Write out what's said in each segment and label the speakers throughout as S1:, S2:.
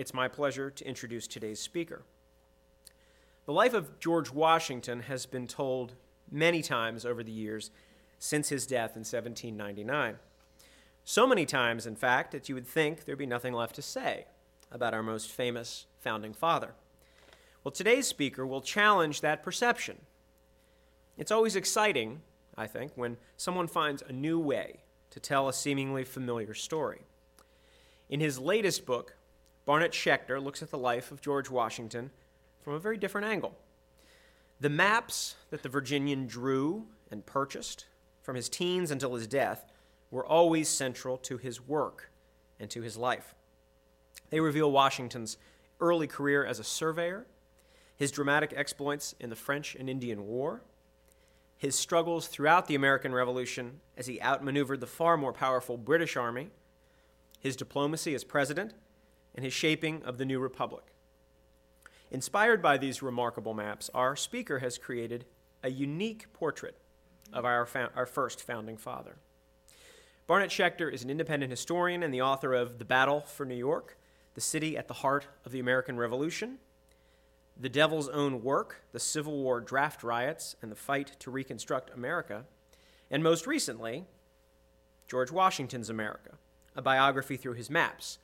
S1: It's my pleasure to introduce today's speaker. The life of George Washington has been told many times over the years since his death in 1799. So many times, in fact, that you would think there'd be nothing left to say about our most famous founding father. Well, today's speaker will challenge that perception. It's always exciting, I think, when someone finds a new way to tell a seemingly familiar story. In his latest book, Barnett Schechter looks at the life of George Washington from a very different angle. The maps that the Virginian drew and purchased from his teens until his death were always central to his work and to his life. They reveal Washington's early career as a surveyor, his dramatic exploits in the French and Indian War, his struggles throughout the American Revolution as he outmaneuvered the far more powerful British Army, his diplomacy as president, and his shaping of the new republic. Inspired by these remarkable maps, our speaker has created a unique portrait of our, our first founding father. Barnett Schechter is an independent historian and the author of The Battle for New York, the city at the heart of the American Revolution, The Devil's Own Work, the Civil War draft riots and the fight to reconstruct America, and most recently, George Washington's America, a biography through his maps,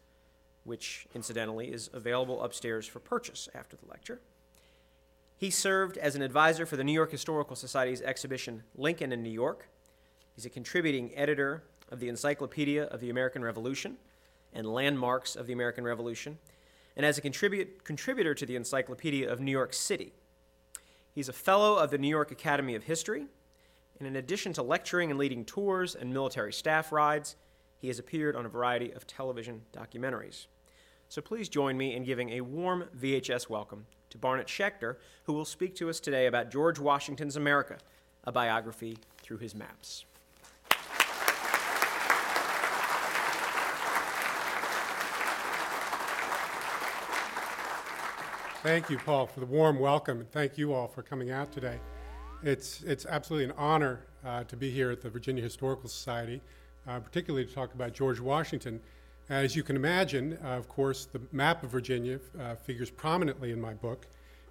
S1: which incidentally is available upstairs for purchase after the lecture. He served as an advisor for the New York Historical Society's exhibition Lincoln in New York. He's a contributing editor of the Encyclopedia of the American Revolution and Landmarks of the American Revolution, and as a contributor to the Encyclopedia of New York City. He's a fellow of the New York Academy of History, and in addition to lecturing and leading tours and military staff rides, he has appeared on a variety of television documentaries. So please join me in giving a warm VHS welcome to Barnett Schechter, who will speak to us today about George Washington's America, a biography through his maps.
S2: Thank you, Paul, for the warm welcome, and thank you all for coming out today. It's, it's absolutely an honor uh, to be here at the Virginia Historical Society, uh, particularly to talk about George Washington. As you can imagine, uh, of course, the map of Virginia uh, figures prominently in my book,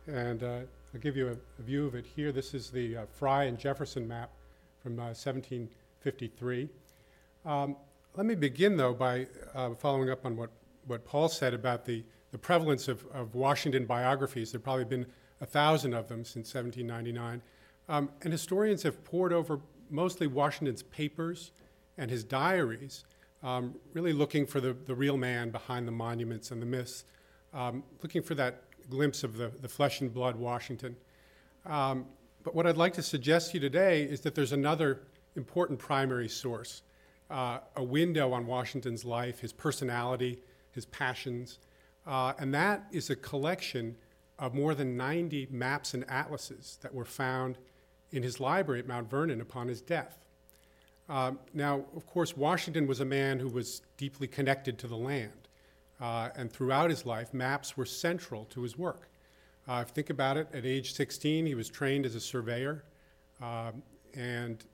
S2: and uh, I'll give you a, a, view of it here. This is the uh, Fry and Jefferson map from 1753. Um, let me begin, though, by following up on what, what Paul said about the the prevalence of, of Washington biographies. There have probably been a thousand of them since 1799. Um, and historians have pored over mostly Washington's papers and his diaries, um, really looking for the, the real man behind the monuments and the myths, um, looking for that glimpse of the, the flesh and blood Washington. Um, but what I'd like to suggest to you today is that there's another important primary source, uh, a window on Washington's life, his personality, his passions, uh, and that is a collection of more than 90 maps and atlases that were found in his library at Mount Vernon upon his death. Uh, now, of course, Washington was a man who was deeply connected to the land, uh, and throughout his life, maps were central to his work. Uh, if you think about it, at age 16, he was trained as a surveyor, um, and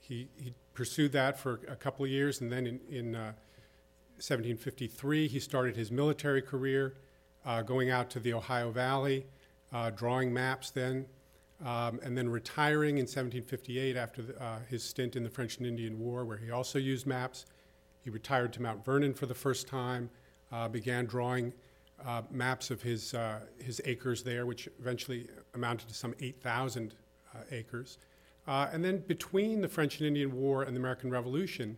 S2: he, he, pursued that for a couple of years, and then in, in uh, 1753, he started his military career, uh, going out to the Ohio Valley, uh, drawing maps then, um, and then retiring in 1758 after the, uh, his stint in the French and Indian War, where he also used maps. He retired to Mount Vernon for the first time, uh, began drawing uh, maps of his, uh, his acres there, which eventually amounted to some 8,000 acres. and then between the French and Indian War and the American Revolution,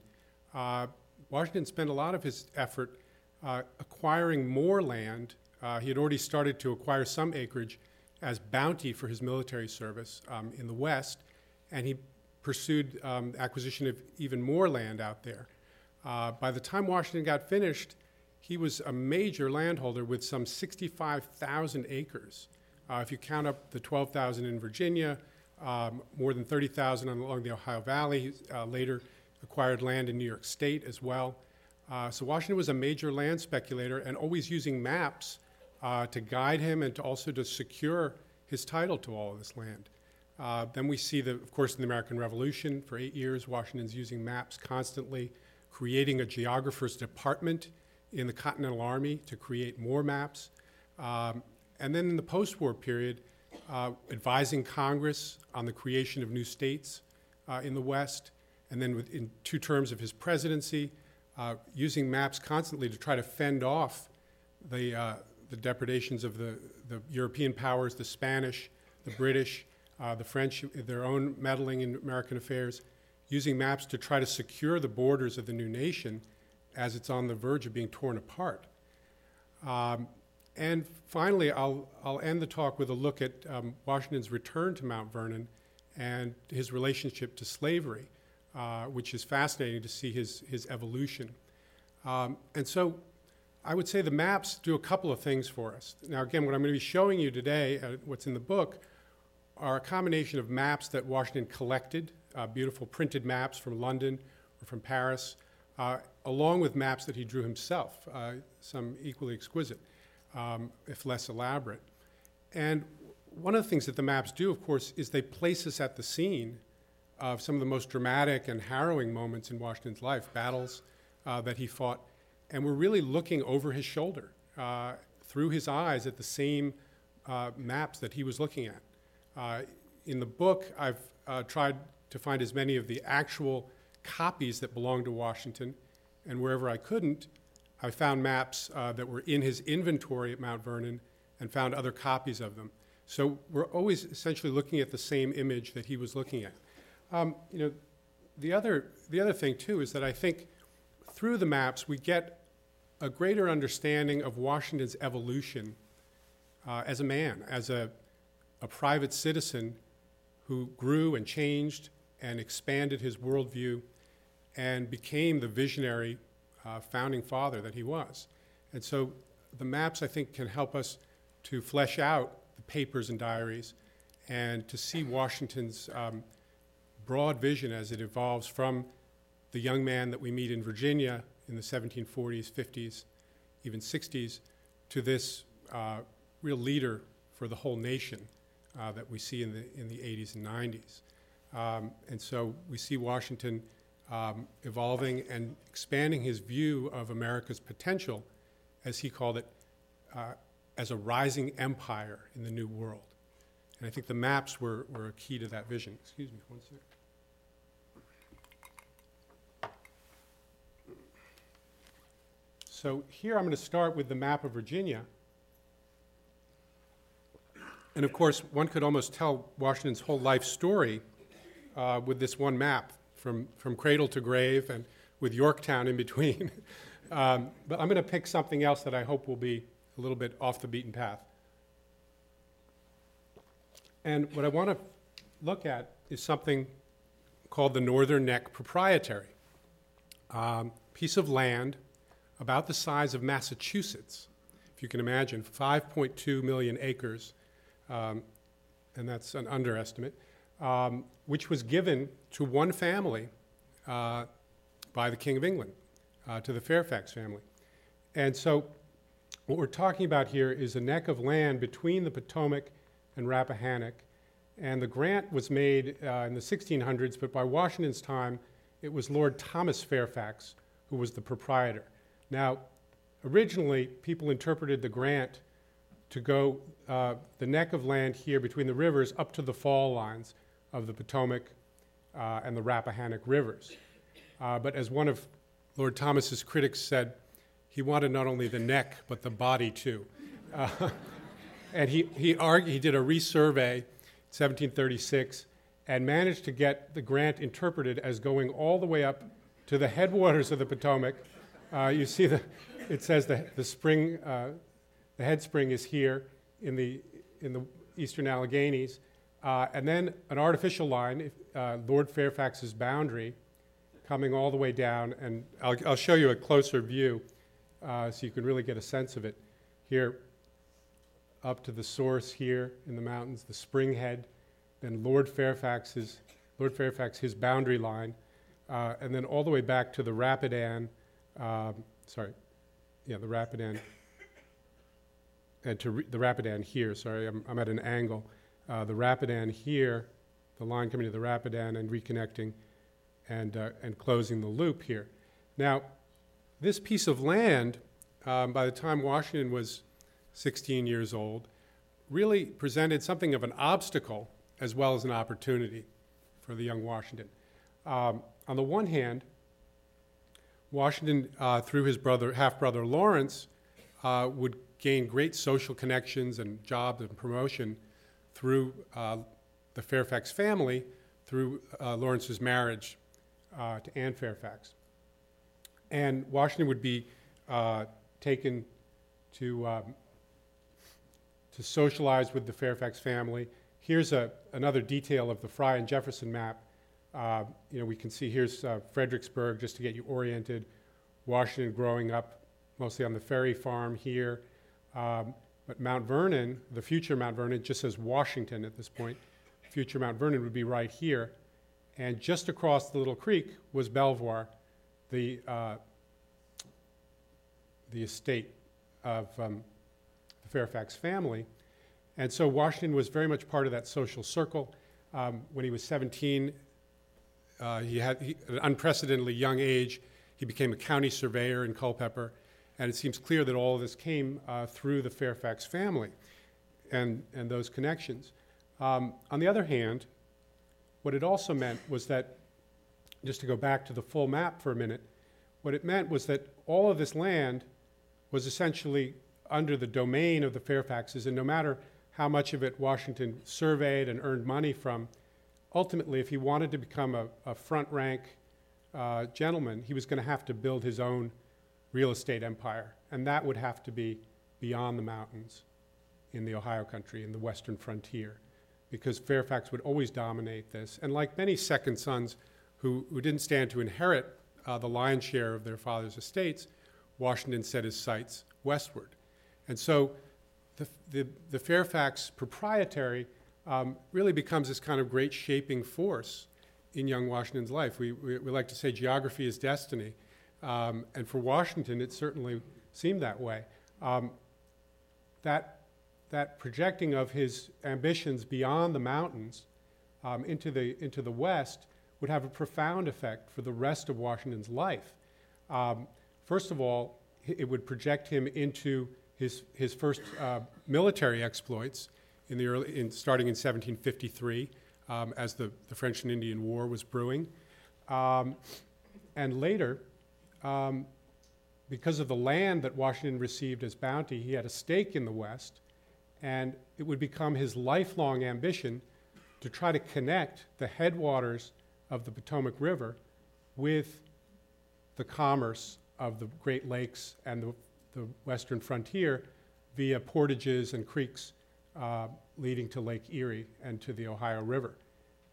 S2: Washington spent a lot of his effort uh, acquiring more land. Uh, he had already started to acquire some acreage bounty for his military service um, in the West, and he pursued um, acquisition of even more land out there. Uh, by the time Washington got finished, he was a major landholder with some 65,000 acres. Uh, if you count up the 12,000 in Virginia, um, more than 30,000 along the Ohio Valley, uh, later acquired land in New York State as well. Uh, so Washington was a major land speculator and always using maps uh, to guide him and to also to secure his title to all of this land. Uh, then we see, the, of course, in the American Revolution, for eight years, Washington's using maps constantly, creating a geographer's department in the Continental Army to create more maps. Um, and then in the post war period, uh, advising Congress on the creation of new states uh, in the West. And then in two terms of his presidency, uh, using maps constantly to try to fend off the, uh, the depredations of the, the European powers, the Spanish, the British, uh, the French, their own meddling in American affairs, using maps to try to secure the borders of the new nation as it's on the verge of being torn apart. Um, and finally, I'll, I'll end the talk with a look at um, Washington's return to Mount Vernon and his relationship to slavery, uh, which is fascinating to see his, his evolution. Um, and so I would say the maps do a couple of things for us. Now, again, what I'm going to be showing you today, uh, what's in the book, are a combination of maps that Washington collected, uh, beautiful printed maps from London or from Paris, uh, along with maps that he drew himself, uh, some equally exquisite, um, if less elaborate. And one of the things that the maps do, of course, is they place us at the scene of some of the most dramatic and harrowing moments in Washington's life, battles uh, that he fought. And we're really looking over his shoulder, uh, through his eyes, at the same uh, maps that he was looking at. Uh, in the book, I've uh, tried to find as many of the actual copies that belonged to Washington, and wherever I couldn't, I found maps uh, that were in his inventory at Mount Vernon and found other copies of them. So we're always essentially looking at the same image that he was looking at. Um, you know, the other, the other thing, too, is that I think through the maps we get a greater understanding of Washington's evolution uh, as a man, as a a private citizen who grew and changed and expanded his worldview and became the visionary uh, founding father that he was. And so the maps, I think, can help us to flesh out the papers and diaries and to see Washington's um, broad vision as it evolves from the young man that we meet in Virginia in the 1740s, 50s, even 60s, to this uh, real leader for the whole nation uh, that we see in the, in the 80s and 90s. Um, and so we see Washington um, evolving and expanding his view of America's potential, as he called it, uh, as a rising empire in the New World. And I think the maps were, were a key to that vision. Excuse me one second. So here I'm going to start with the map of Virginia. And of course, one could almost tell Washington's whole life story uh, with this one map from, from cradle to grave and with Yorktown in between. um, but I'm going to pick something else that I hope will be a little bit off the beaten path. And what I want to look at is something called the Northern Neck Proprietary, um, piece of land about the size of Massachusetts, if you can imagine, 5.2 million acres um, and that's an underestimate, um, which was given to one family uh, by the King of England, uh, to the Fairfax family. And so, what we're talking about here is a neck of land between the Potomac and Rappahannock. And the grant was made uh, in the 1600s, but by Washington's time, it was Lord Thomas Fairfax who was the proprietor. Now, originally, people interpreted the grant to go uh, the neck of land here between the rivers up to the fall lines of the Potomac uh, and the Rappahannock rivers. Uh, but as one of Lord Thomas's critics said, he wanted not only the neck, but the body too. Uh, and he, he, argued, he did a resurvey, 1736, and managed to get the grant interpreted as going all the way up to the headwaters of the Potomac. Uh, you see, the, it says the, the spring uh, the head spring is here in the, in the eastern Alleghanies. Uh, and then an artificial line, uh, Lord Fairfax's boundary, coming all the way down. And I'll, I'll show you a closer view uh, so you can really get a sense of it. Here, up to the source here in the mountains, the spring head, then Lord Fairfax's, Lord Fairfax, his boundary line, uh, and then all the way back to the Rapidan, um, sorry, yeah, the Rapidan uh, to re- the Rapidan here, sorry, I'm, I'm at an angle. Uh, the Rapidan here, the line coming to the Rapidan and reconnecting and, uh, and closing the loop here. Now, this piece of land um, by the time Washington was 16 years old, really presented something of an obstacle as well as an opportunity for the young Washington. Um, on the one hand, Washington, uh, through his brother, half brother Lawrence, uh, would gain great social connections and jobs and promotion through uh, the Fairfax family, through uh, Lawrence's marriage uh, to Anne Fairfax. And Washington would be uh, taken to, um, to socialize with the Fairfax family. Here's a, another detail of the Fry and Jefferson map. Uh, you know, we can see here's uh, Fredericksburg, just to get you oriented. Washington growing up mostly on the Ferry Farm here. Um, but Mount Vernon, the future Mount Vernon, just says Washington at this point. Future Mount Vernon would be right here. And just across the little creek was Belvoir, the, uh, the estate of um, the Fairfax family. And so Washington was very much part of that social circle. Um, when he was 17, uh, he had he, at an unprecedentedly young age, he became a county surveyor in Culpeper. And it seems clear that all of this came uh, through the Fairfax family and, and those connections. Um, on the other hand, what it also meant was that, just to go back to the full map for a minute, what it meant was that all of this land was essentially under the domain of the Fairfaxes, and no matter how much of it Washington surveyed and earned money from, ultimately, if he wanted to become a, a front rank uh, gentleman, he was going to have to build his own real estate empire, and that would have to be beyond the mountains in the Ohio country, in the western frontier, because Fairfax would always dominate this. And like many second sons who, who didn't stand to inherit uh, the lion's share of their father's estates, Washington set his sights westward. And so the, the, the Fairfax proprietary um, really becomes this kind of great shaping force in young Washington's life. We, we, we like to say geography is destiny. Um, and for Washington, it certainly seemed that way. Um, that, that projecting of his ambitions beyond the mountains um, into, the, into the West would have a profound effect for the rest of Washington's life. Um, first of all, it would project him into his, his first uh, military exploits in the early, in, starting in 1753 um, as the, the French and Indian War was brewing. Um, and later, um, because of the land that Washington received as bounty, he had a stake in the West, and it would become his lifelong ambition to try to connect the headwaters of the Potomac River with the commerce of the Great Lakes and the, the western frontier via portages and creeks uh, leading to Lake Erie and to the Ohio River.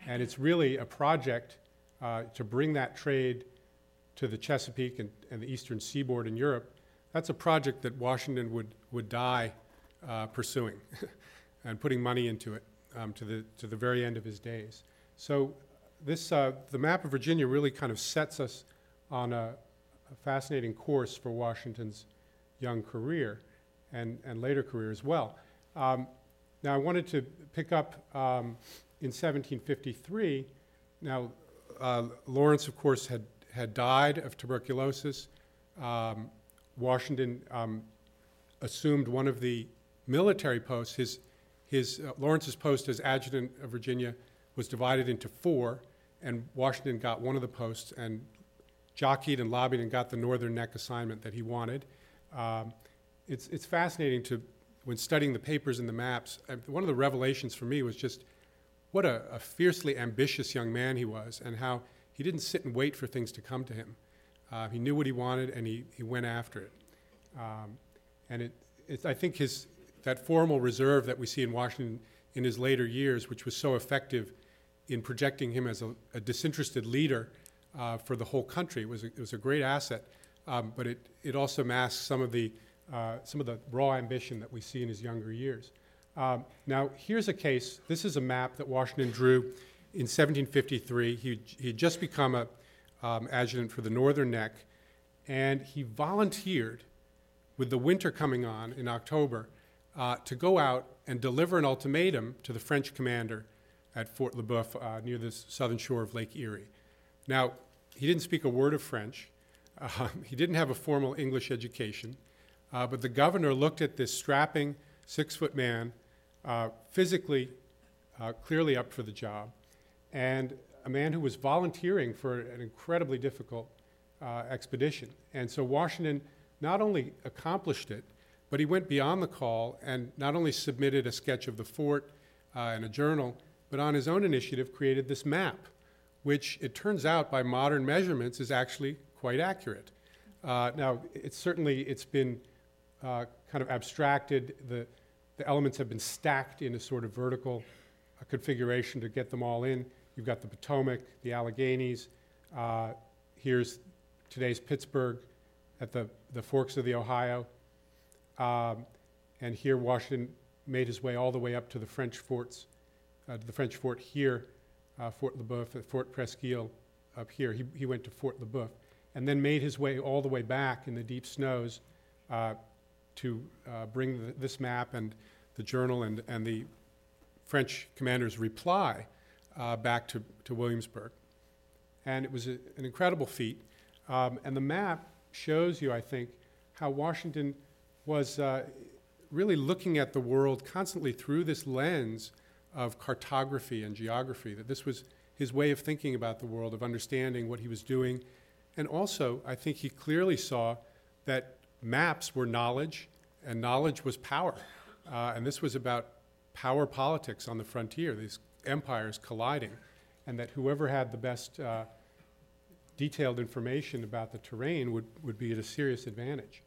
S2: And it's really a project uh, to bring that trade to the Chesapeake and, and, the eastern seaboard in Europe, that's a project that Washington would, would die uh, pursuing and putting money into it um, to, the, to the very end of his days. So this, uh, the map of Virginia really kind of sets us on a, a, fascinating course for Washington's young career and, and later career as well. Um, now, I wanted to pick up um, in 1753. Now, uh, Lawrence, of course, had had died of tuberculosis. Um, Washington um, assumed one of the military posts. His, his uh, Lawrence's post as adjutant of Virginia was divided into four, and Washington got one of the posts and jockeyed and lobbied and got the northern neck assignment that he wanted. Um, it's, it's fascinating to, when studying the papers and the maps, uh, one of the revelations for me was just what a, a fiercely ambitious young man he was and how he didn't sit and wait for things to come to him. Uh, he knew what he wanted and he, he went after it. Um, and it, it, I think his, that formal reserve that we see in Washington in his later years, which was so effective in projecting him as a, a disinterested leader uh, for the whole country, was a, was a great asset. Um, but it, it also masks some of, the, uh, some of the raw ambition that we see in his younger years. Um, now, here's a case. This is a map that Washington drew in 1753. He, he had just become a um, adjutant for the Northern Neck, and he volunteered, with the winter coming on in October, uh, to go out and deliver an ultimatum to the French commander at Fort Le Boeuf uh, near the southern shore of Lake Erie. Now, he didn't speak a word of French. Uh, he didn't have a formal English education. Uh, but the governor looked at this strapping six foot man, uh, physically uh, clearly up for the job, and a man who was volunteering for an incredibly difficult uh, expedition. And so Washington not only accomplished it, but he went beyond the call and not only submitted a sketch of the fort uh, in a journal, but on his own initiative created this map, which it turns out by modern measurements is actually quite accurate. Uh, now, it's certainly it's been uh, kind of abstracted. The, the elements have been stacked in a sort of vertical uh, configuration to get them all in. You've got the Potomac, the Alleghenies. Uh, here's today's Pittsburgh at the, the forks of the Ohio. Um, and here Washington made his way all the way up to the French forts, uh, to the French fort here, uh, Fort Le Boeuf, Fort Presqu'Isle up here. He, he went to Fort Le Boeuf and then made his way all the way back in the deep snows uh, to uh, bring the, this map and the journal and, and the French commander's reply uh, back to, to Williamsburg. And it was a, an incredible feat. Um, and the map shows you, I think, how Washington was uh, really looking at the world constantly through this lens of cartography and geography, that this was his way of thinking about the world, of understanding what he was doing. And also, I think he clearly saw that maps were knowledge and knowledge was power. Uh, and this was about power politics on the frontier, these empires colliding, and that whoever had the best uh, detailed information about the terrain would, would be at a serious advantage.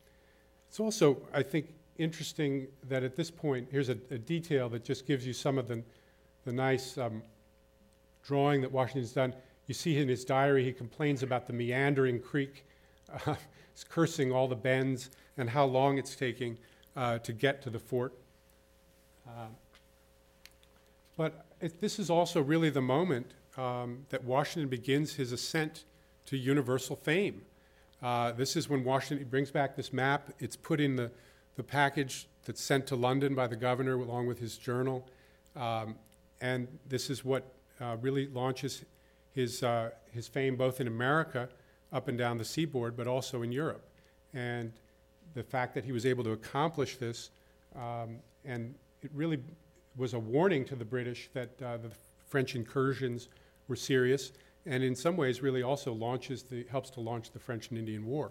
S2: It's also, I think, interesting that at this point, here's a, a detail that just gives you some of the, the nice um, drawing that Washington's done. You see in his diary, he complains about the meandering creek. He's cursing all the bends and how long it's taking uh, to get to the fort. Uh, but it, this is also really the moment um, that Washington begins his ascent to universal fame. Uh, this is when Washington brings back this map. It's put in the, the package that's sent to London by the governor along with his journal. Um, and this is what uh, really launches his, uh, his fame both in America, up and down the seaboard, but also in Europe. And the fact that he was able to accomplish this, um, and it really was a warning to the British that uh, the French incursions were serious and in some ways really also launches the, helps to launch the French and Indian War.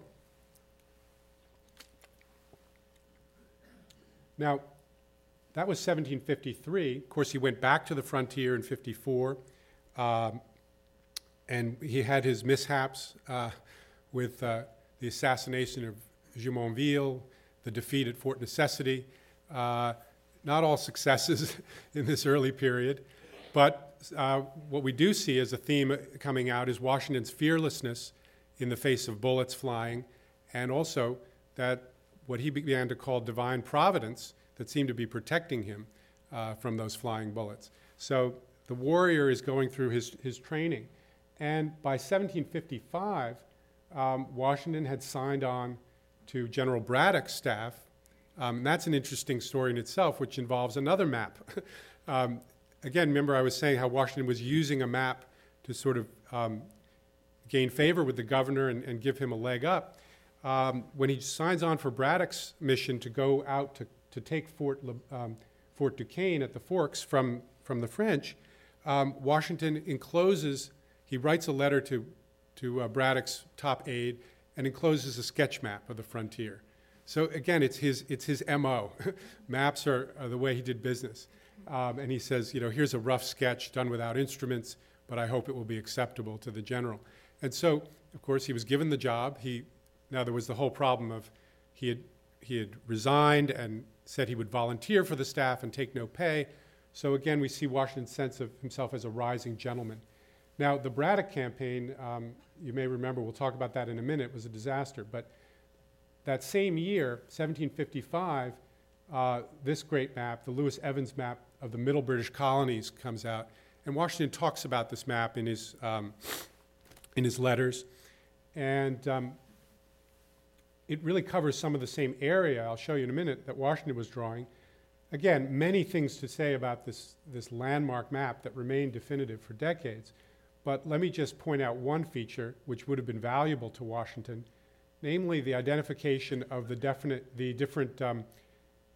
S2: Now, that was 1753. Of course, he went back to the frontier in 54, um, and he had his mishaps uh, with uh, the assassination of Jumonville, the defeat at Fort Necessity. Uh, not all successes in this early period, but uh, what we do see as a theme coming out is Washington's fearlessness in the face of bullets flying, and also that what he began to call divine providence that seemed to be protecting him uh, from those flying bullets. So the warrior is going through his, his training. And by 1755, um, Washington had signed on to General Braddock's staff. Um, that's an interesting story in itself, which involves another map. um, again, remember I was saying how Washington was using a map to sort of um, gain favor with the governor and, and, give him a leg up. Um, when he signs on for Braddock's mission to go out to, to take Fort, um, Fort Duquesne at the Forks from, from the French, Washington encloses, he writes a letter to, to uh, Braddock's top aide and encloses a sketch map of the frontier. So again, it's his, it's his MO. Maps are, are the way he did business. Um, and he says, you know, here's a rough sketch done without instruments, but I hope it will be acceptable to the general. And so, of course, he was given the job. He, now there was the whole problem of he had, he had resigned and said he would volunteer for the staff and take no pay. So again, we see Washington's sense of himself as a rising gentleman. Now, the Braddock campaign, um, you may remember, we'll talk about that in a minute, was a disaster. But that same year, 1755, uh, this great map, the Lewis Evans map, of the Middle British colonies comes out. And Washington talks about this map in his, um, in his letters. And um, it really covers some of the same area, I'll show you in a minute, that Washington was drawing. Again, many things to say about this, this landmark map that remained definitive for decades. But let me just point out one feature which would have been valuable to Washington namely the identification of the, definite, the different um,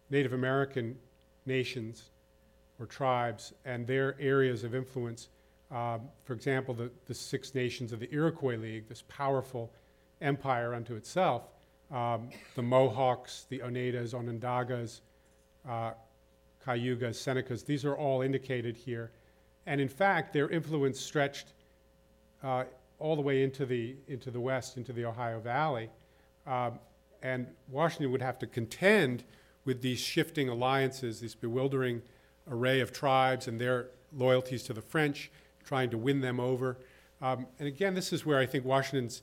S2: Native American nations or tribes and their areas of influence. Um, for example, the, the Six Nations of the Iroquois League, this powerful empire unto itself, um, the Mohawks, the Oneidas, Onondagas, uh, Cayugas, Senecas, these are all indicated here. And in fact, their influence stretched uh, all the way into the, into the west, into the Ohio Valley. Um, and Washington would have to contend with these shifting alliances, this bewildering array of tribes and their loyalties to the French, trying to win them over. Um, and again, this is where I think Washington's,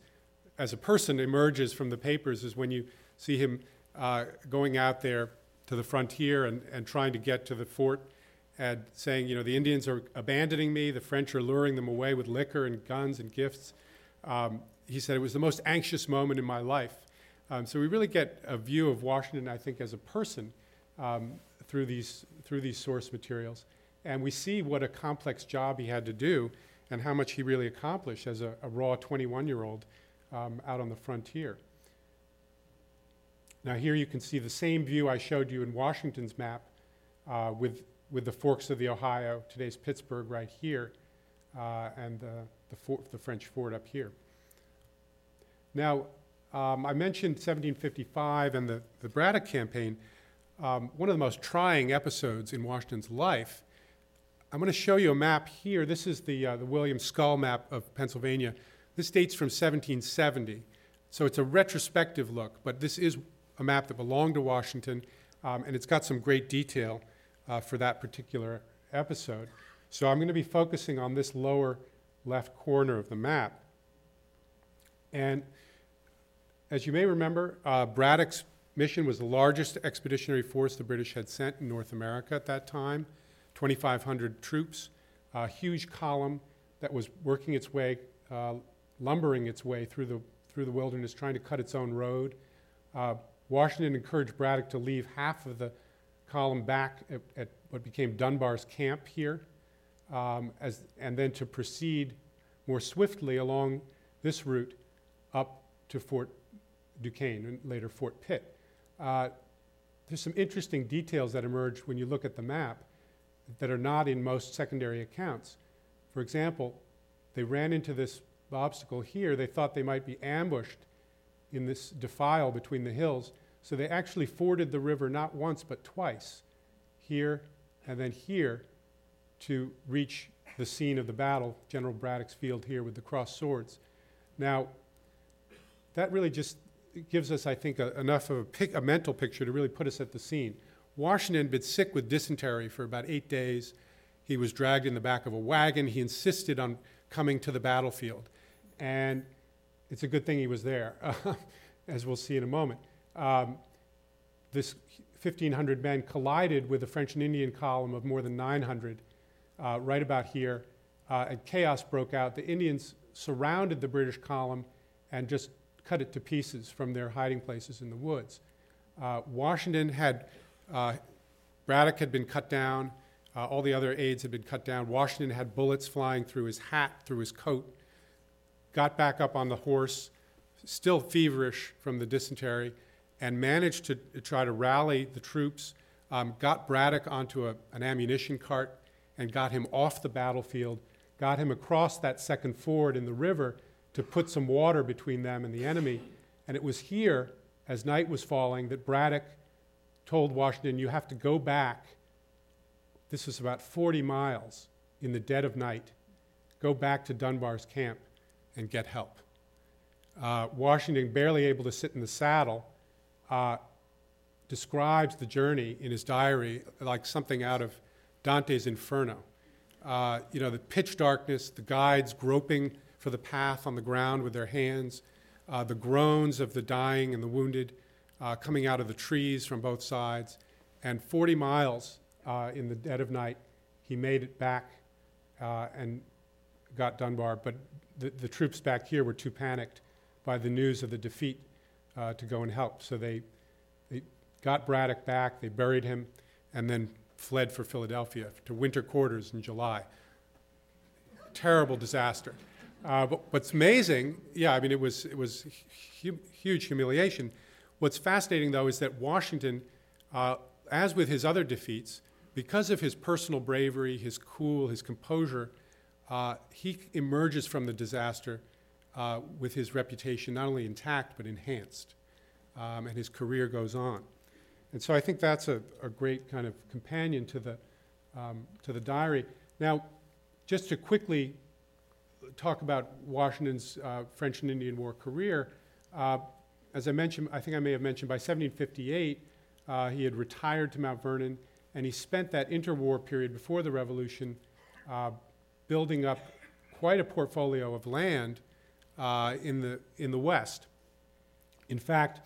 S2: as a person, emerges from the papers, is when you see him uh, going out there to the frontier and, and trying to get to the fort and saying, you know, the Indians are abandoning me, the French are luring them away with liquor and guns and gifts. Um, he said it was the most anxious moment in my life. Um, so we really get a view of Washington, I think, as a person um, through, these, through these source materials. And we see what a complex job he had to do and how much he really accomplished as a, a raw 21 year old um, out on the frontier. Now, here you can see the same view I showed you in Washington's map uh, with, with the forks of the Ohio, today's Pittsburgh, right here, uh, and the, the, the French fort up here. Now, um, I mentioned 1755 and the, the Braddock campaign. Um, one of the most trying episodes in Washington's life. I'm going to show you a map here. This is the, uh, the William Scull map of Pennsylvania. This dates from 1770. So it's a retrospective look, but this is a map that belonged to Washington, um, and it's got some great detail uh, for that particular episode. So I'm going to be focusing on this lower left corner of the map. And as you may remember, uh, Braddock's mission was the largest expeditionary force the British had sent in North America at that time 2,500 troops, a huge column that was working its way, uh, lumbering its way through the, through the wilderness, trying to cut its own road. Uh, Washington encouraged Braddock to leave half of the column back at, at what became Dunbar's camp here, um, as, and then to proceed more swiftly along this route up to Fort Duquesne and later Fort Pitt. Uh, there's some interesting details that emerge when you look at the map that are not in most secondary accounts. For example, they ran into this obstacle here. They thought they might be ambushed in this defile between the hills. So they actually forded the river not once but twice, here and then here, to reach the scene of the battle, General Braddock's field here with the crossed swords. Now, that really just gives us, I think, a, enough of a, pic, a mental picture to really put us at the scene. Washington had been sick with dysentery for about eight days. He was dragged in the back of a wagon. He insisted on coming to the battlefield. And it's a good thing he was there, as we'll see in a moment. Um, this 1,500 men collided with the French and Indian column of more than 900 uh, right about here, uh, and chaos broke out. The Indians surrounded the British column and just cut it to pieces from their hiding places in the woods. Uh, Washington had, uh, Braddock had been cut down, uh, all the other aides had been cut down. Washington had bullets flying through his hat, through his coat, got back up on the horse, still feverish from the dysentery, and managed to try to rally the troops, um, got Braddock onto a, an ammunition cart, and got him off the battlefield, got him across that second ford in the river to put some water between them and the enemy. And it was here, as night was falling, that Braddock told Washington, You have to go back. This was about 40 miles in the dead of night. Go back to Dunbar's camp and get help. Uh, Washington, barely able to sit in the saddle, uh, describes the journey in his diary like something out of Dante's Inferno. Uh, you know, the pitch darkness, the guides groping for the path on the ground with their hands, uh, the groans of the dying and the wounded uh, coming out of the trees from both sides. And 40 miles uh, in the dead of night, he made it back uh, and got Dunbar. But the, the, troops back here were too panicked by the news of the defeat uh, to go and help. So they, they got Braddock back, they buried him, and then fled for Philadelphia to winter quarters in July. Terrible disaster. Uh, but what's amazing, yeah, I mean, it was, it was hu- huge humiliation. What's fascinating, though, is that Washington, uh, as with his other defeats, because of his personal bravery, his cool, his composure, uh, he emerges from the disaster uh, with his reputation not only intact but enhanced, um, and his career goes on. And so I think that's a, a great kind of companion to the, um, to the diary. Now, just to quickly talk about Washington's uh, French and Indian War career, uh, as I mentioned, I think I may have mentioned by 1758, uh, he had retired to Mount Vernon, and he spent that interwar period before the Revolution uh, building up quite a portfolio of land uh, in, the, in the West. In fact,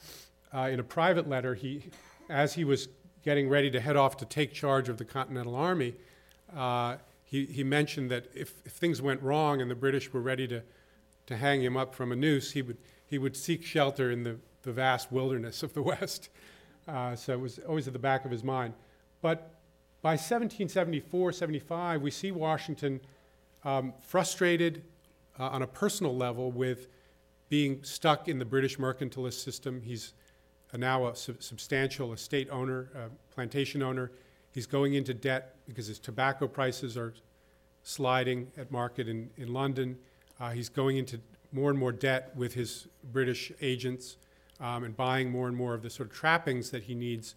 S2: uh, in a private letter, he, as he was getting ready to head off to take charge of the Continental Army, uh, he, he mentioned that if, if things went wrong and the British were ready to, to hang him up from a noose, he would, he would seek shelter in the, the vast wilderness of the West. Uh, so it was always at the back of his mind. But by 1774, 75, we see Washington um, frustrated uh, on a personal level with being stuck in the British mercantilist system. He's a now a sub- substantial estate owner, uh, plantation owner. He's going into debt because his tobacco prices are sliding at market in, in London. Uh, he's going into more and more debt with his British agents um, and buying more and more of the sort of trappings that he needs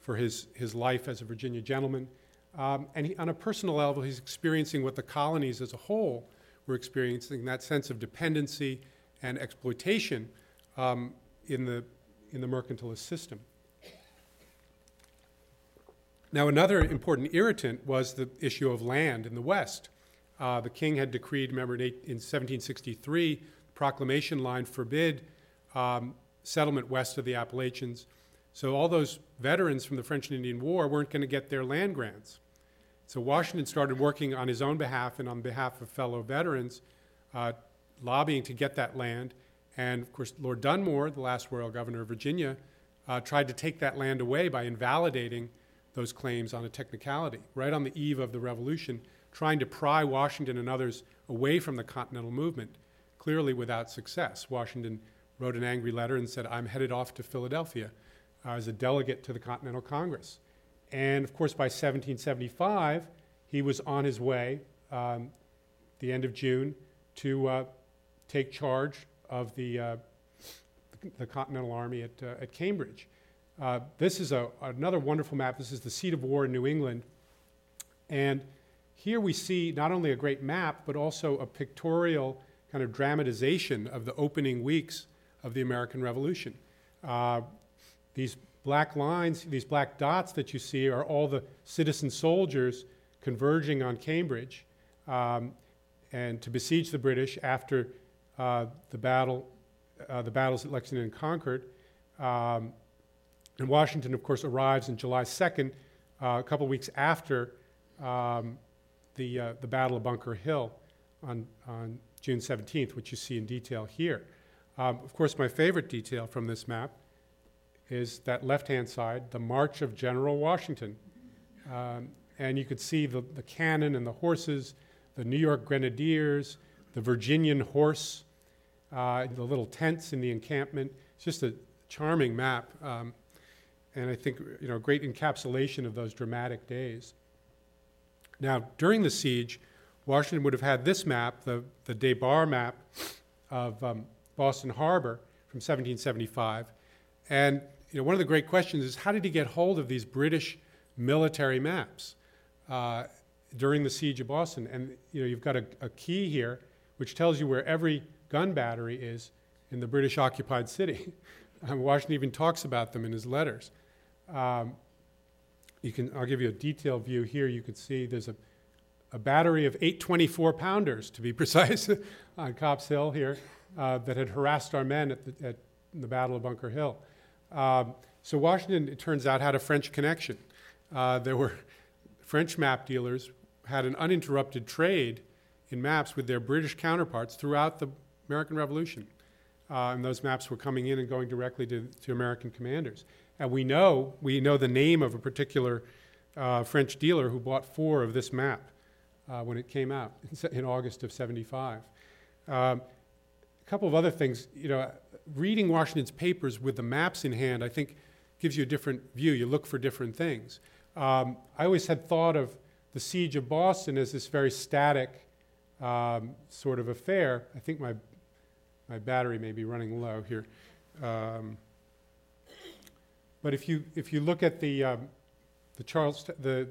S2: for his, his life as a Virginia gentleman. Um, and he, on a personal level, he's experiencing what the colonies as a whole were experiencing that sense of dependency and exploitation um, in, the, in the mercantilist system. Now, another important irritant was the issue of land in the West. Uh, the king had decreed, remember, in, 1763, the proclamation line forbid um, settlement west of the Appalachians. So all those veterans from the French and Indian War weren't going to get their land grants. So Washington started working on his own behalf and on behalf of fellow veterans, uh, lobbying to get that land. And of course, Lord Dunmore, the last royal governor of Virginia, uh, tried to take that land away by invalidating those claims on a technicality, right on the eve of the revolution, trying to pry Washington and others away from the Continental movement, clearly without success. Washington wrote an angry letter and said, I'm headed off to Philadelphia uh, as a delegate to the Continental Congress. And of course, by 1775, he was on his way, um, the end of June, to uh, take charge of the, uh, the Continental Army at, uh, at Cambridge. Uh, this is a, another wonderful map. This is the seat of war in New England. And here we see not only a great map, but also a pictorial kind of dramatization of the opening weeks of the American Revolution. Uh, these black lines, these black dots that you see, are all the citizen soldiers converging on Cambridge um, and to besiege the British after uh, the battle, uh, the battles at Lexington and Concord. Um, and Washington, of course, arrives on July 2nd, uh, a couple weeks after um, the, uh, the Battle of Bunker Hill on, on June 17th, which you see in detail here. Um, of course, my favorite detail from this map is that left hand side, the March of General Washington. Um, and you could see the, the cannon and the horses, the New York Grenadiers, the Virginian horse, uh, the little tents in the encampment. It's just a charming map, um, and I think you know a great encapsulation of those dramatic days. Now, during the siege, Washington would have had this map, the, the Des map of um, Boston Harbor from 1775, and you know, one of the great questions is how did he get hold of these British military maps uh, during the siege of Boston? And you know, you've got a, a, key here which tells you where every gun battery is in the British occupied city. Washington even talks about them in his letters. Um, you can, I'll give you a detailed view here. You can see there's a, a battery of 824 pounders, to be precise, on Copp's Hill here, uh, that had harassed our men at the, at the Battle of Bunker Hill. Um, so Washington, it turns out, had a French connection. Uh, there were French map dealers had an uninterrupted trade in maps with their British counterparts throughout the American Revolution. Uh, and those maps were coming in and going directly to, to American commanders. And we know, we know the name of a particular uh, French dealer who bought four of this map uh, when it came out in, August of 75. Um, a couple of other things, you know, reading Washington's papers with the maps in hand, I think gives you a different view. You look for different things. Um, I always had thought of the siege of Boston as this very static um, sort of affair. I think my, my battery may be running low here. Um, but if you, if you look at the, um, the, Charles, the,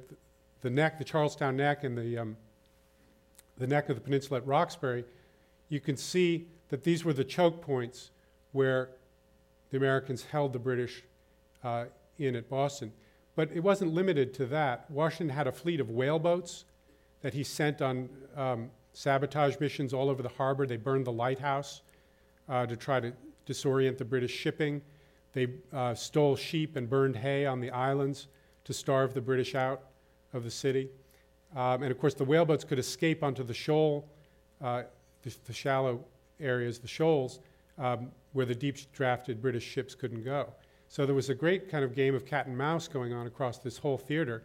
S2: the neck, the Charlestown neck, and the, um, the neck of the peninsula at Roxbury, you can see that these were the choke points where the Americans held the British uh, in at Boston. But it wasn't limited to that. Washington had a fleet of whaleboats that he sent on um, sabotage missions all over the harbor. They burned the lighthouse uh, to try to disorient the British shipping. They uh, stole sheep and burned hay on the islands to starve the British out of the city. Um, and of course, the whaleboats could escape onto the shoal, uh, the, the, shallow areas, the shoals, um, where the deep drafted British ships couldn't go. So there was a great kind of game of cat and mouse going on across this whole theater.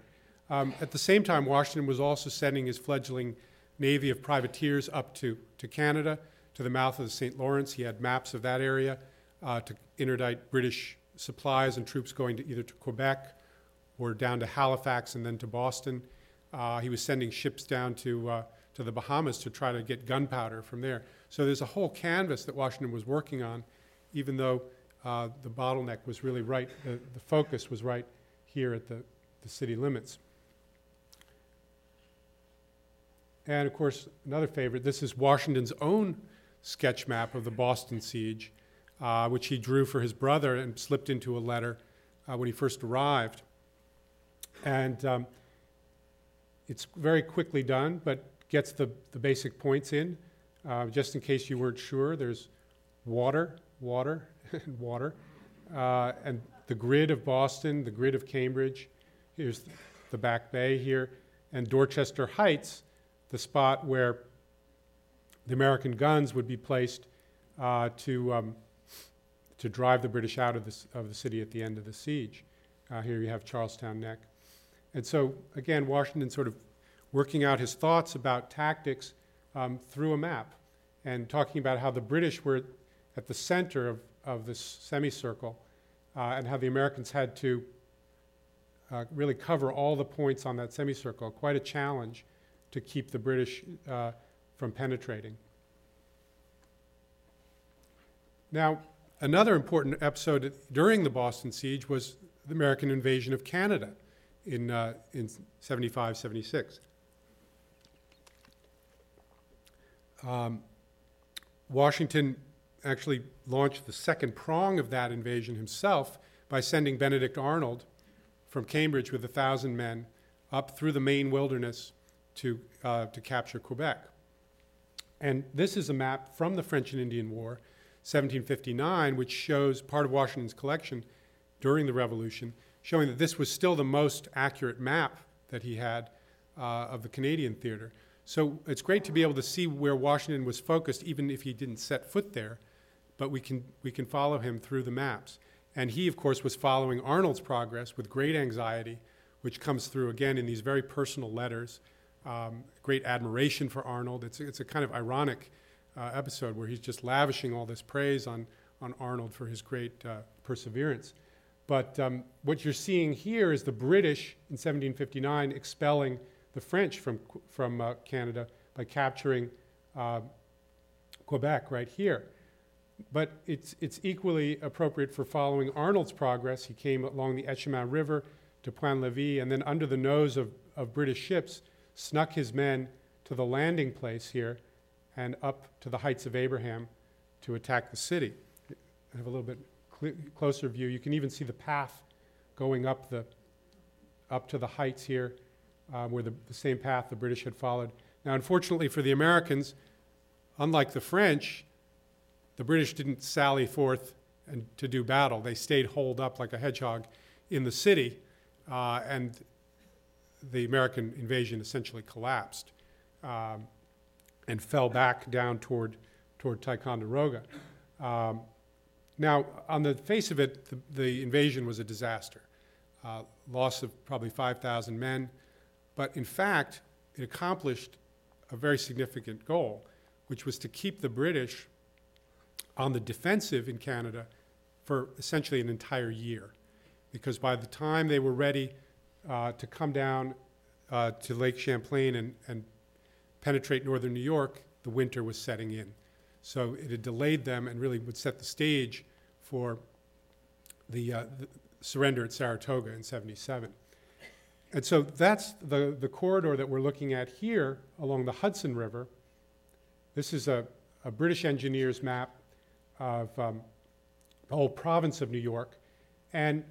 S2: Um, at the same time, Washington was also sending his fledgling navy of privateers up to, to Canada, to the mouth of the St. Lawrence. He had maps of that area uh, to interdict British supplies and troops going to either to Quebec or down to Halifax and then to Boston. Uh, he was sending ships down to, uh, to the Bahamas to try to get gunpowder from there. So there's a whole canvas that Washington was working on, even though uh, the bottleneck was really right, the, the focus was right here at the, the city limits. And of course, another favorite this is Washington's own sketch map of the Boston siege, uh, which he drew for his brother and slipped into a letter uh, when he first arrived. And um, it's very quickly done, but gets the, the basic points in. Uh, just in case you weren't sure, there's water, water, and water. Uh, and the grid of Boston, the grid of Cambridge. Here's the Back Bay here. And Dorchester Heights, the spot where the American guns would be placed uh, to, um, to drive the British out of, this, of the city at the end of the siege. Uh, here you have Charlestown Neck. And so, again, Washington sort of working out his thoughts about tactics um, through a map and talking about how the British were at the center of, of this semicircle uh, and how the Americans had to uh, really cover all the points on that semicircle. Quite a challenge to keep the British uh, from penetrating. Now, another important episode during the Boston siege was the American invasion of Canada in, uh, in 75, 76. Um, Washington actually launched the second prong of that invasion himself by sending Benedict Arnold from Cambridge with a thousand men up through the Maine wilderness to, uh, to capture Quebec. And this is a map from the French and Indian War, 1759, which shows part of Washington's collection during the Revolution, showing that this was still the most accurate map that he had uh, of the Canadian theater. So it's great to be able to see where Washington was focused, even if he didn't set foot there, but we can, we can follow him through the maps. And he, of course, was following Arnold's progress with great anxiety, which comes through again in these very personal letters. Um, great admiration for Arnold. It's, it's a kind of ironic uh, episode where he's just lavishing all this praise on, on Arnold for his great uh, perseverance. But um, what you're seeing here is the British in 1759 expelling the French from, from uh, Canada by capturing uh, Quebec right here. But it's, it's equally appropriate for following Arnold's progress. He came along the Etchemin River to Point Levis, and then under the nose of, of British ships, snuck his men to the landing place here and up to the Heights of Abraham to attack the city. I have a little bit cl- closer view. You can even see the path going up, the, up to the heights here um, where the, the same path the British had followed. Now, unfortunately for the Americans, unlike the French, the British didn't sally forth and to do battle. They stayed holed up like a hedgehog in the city, uh, and the American invasion essentially collapsed um, and fell back down toward, toward Ticonderoga. Um, now, on the face of it, the, the invasion was a disaster. Uh, loss of probably 5,000 men, but in fact, it accomplished a very significant goal, which was to keep the British on the defensive in Canada for essentially an entire year. Because by the time they were ready uh, to come down uh, to Lake Champlain and, and penetrate northern New York, the winter was setting in. So it had delayed them and really would set the stage for the, uh, the surrender at Saratoga in 77. And so that's the, the corridor that we're looking at here along the Hudson River. This is a, a British engineer's map of um, the whole province of New York. And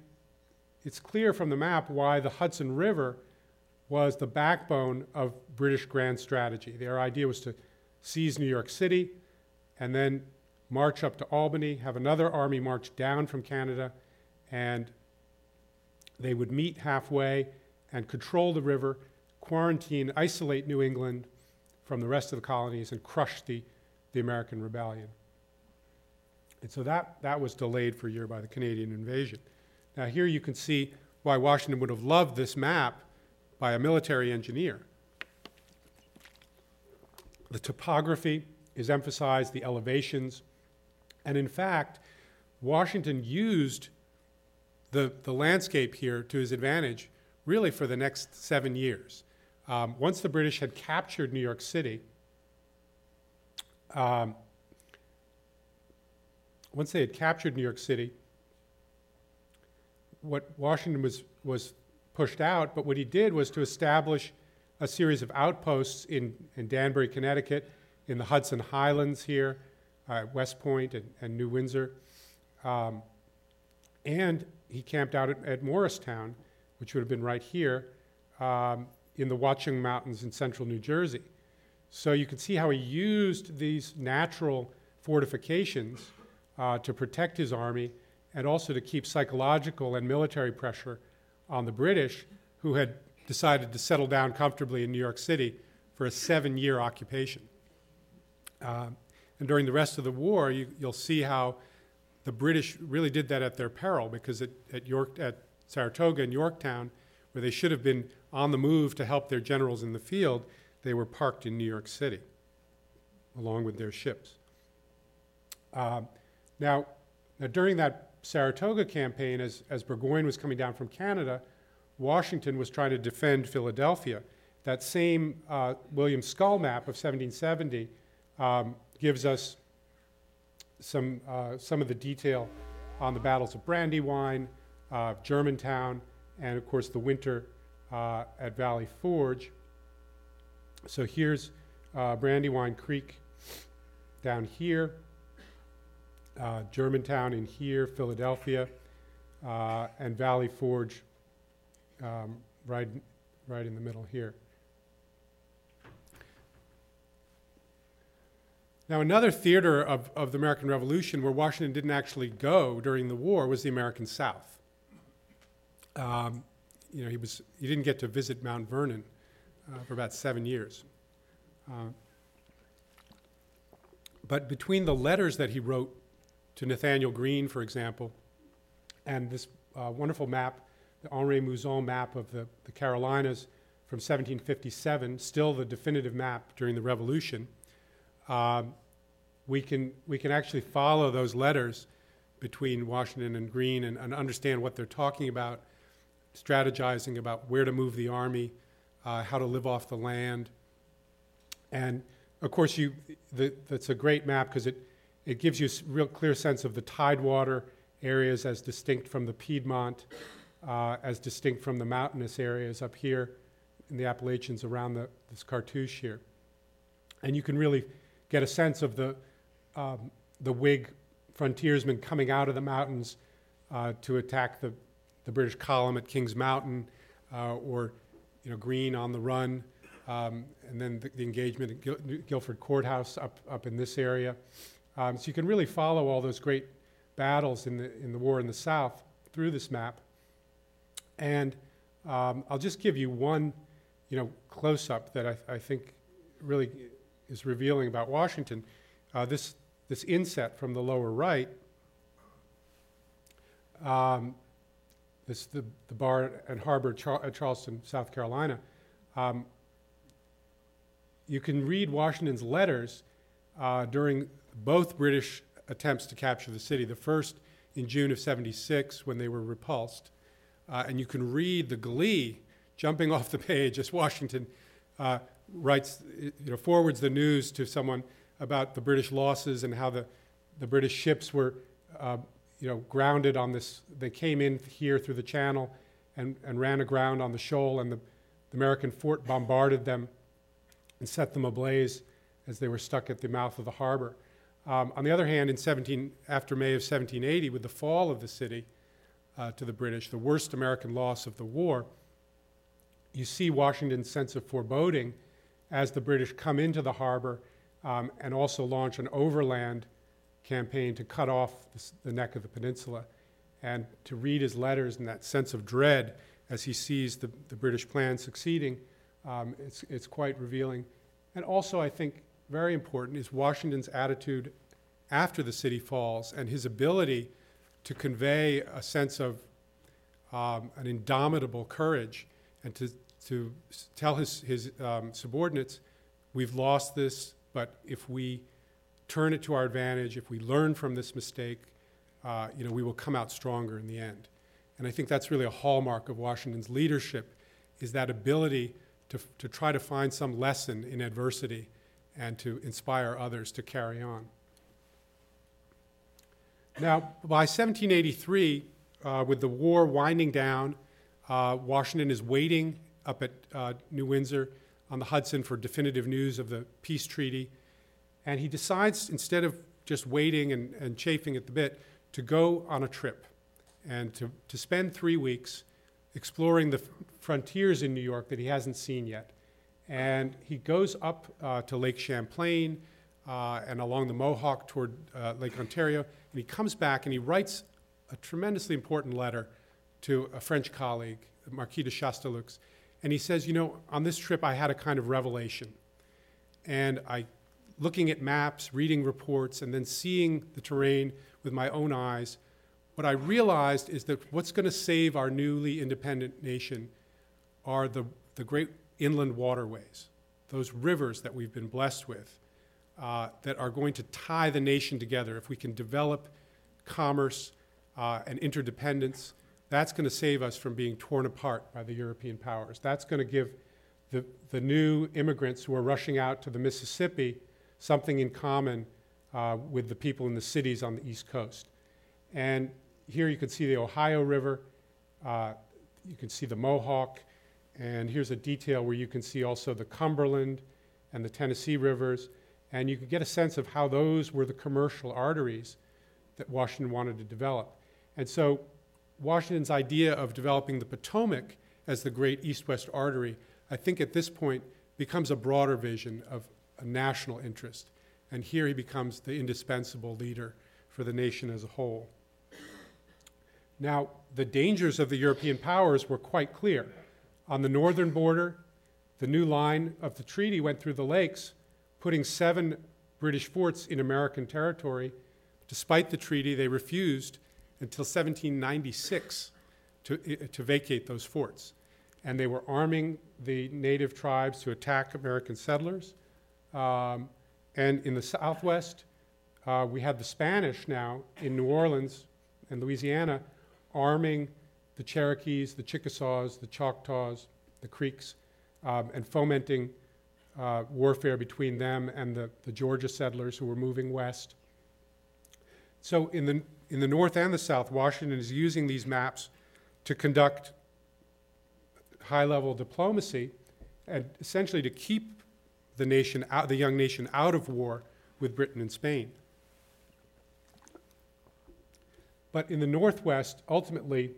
S2: it's clear from the map why the Hudson River was the backbone of British grand strategy. Their idea was to seize New York City and then march up to Albany, have another army march down from Canada, and they would meet halfway and control the river, quarantine, isolate New England from the rest of the colonies, and crush the, the American rebellion. And so that, that was delayed for a year by the Canadian invasion. Now, here you can see why Washington would have loved this map by a military engineer. The topography is emphasized, the elevations, and in fact, Washington used the, the landscape here to his advantage really for the next seven years. Um, once the British had captured New York City, um, once they had captured New York City, what Washington was, was pushed out, but what he did was to establish a series of outposts in, in Danbury, Connecticut, in the Hudson Highlands here, uh, West Point and, and New Windsor. Um, and he camped out at, at, Morristown, which would have been right here, um, in the Watchung Mountains in central New Jersey. So you can see how he used these natural fortifications uh, to protect his army and also to keep psychological and military pressure on the British, who had decided to settle down comfortably in New York City for a seven year occupation. Uh, and during the rest of the war, you, will see how the British really did that at their peril because at, at, York, at Saratoga and Yorktown, where they should have been on the move to help their generals in the field, they were parked in New York City along with their ships. Uh, now, now, during that Saratoga campaign, as, as Burgoyne was coming down from Canada, Washington was trying to defend Philadelphia. That same uh, William Scull map of 1770 um, gives us some, uh, some of the detail on the battles of Brandywine, uh, Germantown, and of course the winter uh, at Valley Forge. So here's uh, Brandywine Creek down here uh, Germantown in here, Philadelphia, uh, and Valley Forge um, right, right in the middle here. Now, another theater of, of the American Revolution where Washington didn't actually go during the war was the American South. Um, you know, he, was, he didn't get to visit Mount Vernon uh, for about seven years. Uh, but between the letters that he wrote to Nathaniel Greene, for example, and this uh, wonderful map, the Henri Mouzon map of the, the Carolinas from 1757, still the definitive map during the Revolution. Um, we, can, we can actually follow those letters between Washington and Greene and, and, understand what they're talking about, strategizing about where to move the army, uh, how to live off the land. And of course, you, the, that's a great map because it, it gives you a real clear sense of the tidewater areas as distinct from the Piedmont, uh, as distinct from the mountainous areas up here in the Appalachians around the, this cartouche here. And you can really get a sense of the, um, the Whig frontiersmen coming out of the mountains uh, to attack the, the British column at Kings Mountain, uh, or you know, Greene on the run, um, and then the, the engagement at Guilford Courthouse up, up in this area. Um, so you can really follow all those great battles in the, in the war in the South through this map. And um, I'll just give you one, you know, close-up that I, I think really is revealing about Washington. Uh, this, this inset from the lower right, um, this, the, the bar and harbor Char- at Charleston, South Carolina, um, you can read Washington's letters uh, during both British attempts to capture the city. The first in June of 76 when they were repulsed. Uh, and you can read the glee jumping off the page as Washington uh, writes, you know, forwards the news to someone about the British losses and how the, the British ships were, uh, you know, grounded on this. They came in here through the channel and, and ran aground on the shoal, and the, the American fort bombarded them and set them ablaze as they were stuck at the mouth of the harbor. Um, on the other hand, in 17, after May of 1780, with the fall of the city uh, to the British, the worst American loss of the war, you see Washington's sense of foreboding as the British come into the harbor um, and also launch an overland campaign to cut off the, neck of the peninsula. And to read his letters and that sense of dread as he sees the, the British plan succeeding, um, it's, it's quite revealing. And also, I think, very important is Washington's attitude after the city falls and his ability to convey a sense of um, an indomitable courage and to, to tell his, his um, subordinates, we've lost this, but if we turn it to our advantage, if we learn from this mistake, uh, you know, we will come out stronger in the end. And I think that's really a hallmark of Washington's leadership, is that ability to, to try to find some lesson in adversity and to inspire others to carry on. Now, by 1783, uh, with the war winding down, uh, Washington is waiting up at uh, New Windsor on the Hudson for definitive news of the peace treaty. And he decides, instead of just waiting and, and chafing at the bit, to go on a trip and to, to spend three weeks exploring the f- frontiers in New York that he hasn't seen yet. And he goes up uh, to Lake Champlain uh, and along the Mohawk toward uh, Lake Ontario. And he comes back and he writes a tremendously important letter to a French colleague, Marquis de Chastellux. And he says, You know, on this trip I had a kind of revelation. And I, looking at maps, reading reports, and then seeing the terrain with my own eyes, what I realized is that what's going to save our newly independent nation are the, the great inland waterways, those rivers that we've been blessed with, uh, that are going to tie the nation together. If we can develop commerce uh, and interdependence, that's going to save us from being torn apart by the European powers. That's going to give the, the new immigrants who are rushing out to the Mississippi something in common uh, with the people in the cities on the East Coast. And here you can see the Ohio River, uh, you can see the Mohawk, and here's a detail where you can see also the Cumberland and the Tennessee rivers, and you can get a sense of how those were the commercial arteries that Washington wanted to develop. And so Washington's idea of developing the Potomac as the great east west artery, I think at this point becomes a broader vision of a national interest. And here he becomes the indispensable leader for the nation as a whole. Now, the dangers of the European powers were quite clear. On the northern border, the new line of the treaty went through the lakes, putting seven British forts in American territory. Despite the treaty, they refused until 1796 to, to vacate those forts. And they were arming the native tribes to attack American settlers. Um, and in the Southwest, uh, we have the Spanish now in New Orleans and Louisiana arming the Cherokees, the Chickasaws, the Choctaws, the Creeks, um, and fomenting uh, warfare between them and the, the Georgia settlers who were moving west. So, in the, in the North and the South, Washington is using these maps to conduct high level diplomacy and essentially to keep the, nation out, the young nation out of war with Britain and Spain. But in the Northwest, ultimately,